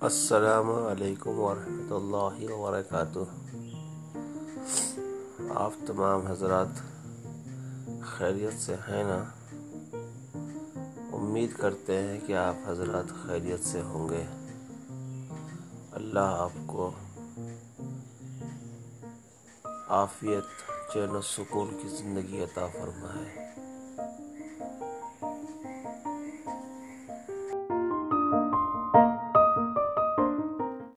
السلام علیکم ورحمۃ اللہ وبرکاتہ۔ آپ تمام حضرات خیریت سے ہیں نا؟ امید کرتے ہیں کہ آپ حضرات خیریت سے ہوں گے۔ اللہ آپ کو عافیت، چین و سکون کی زندگی عطا فرمائے۔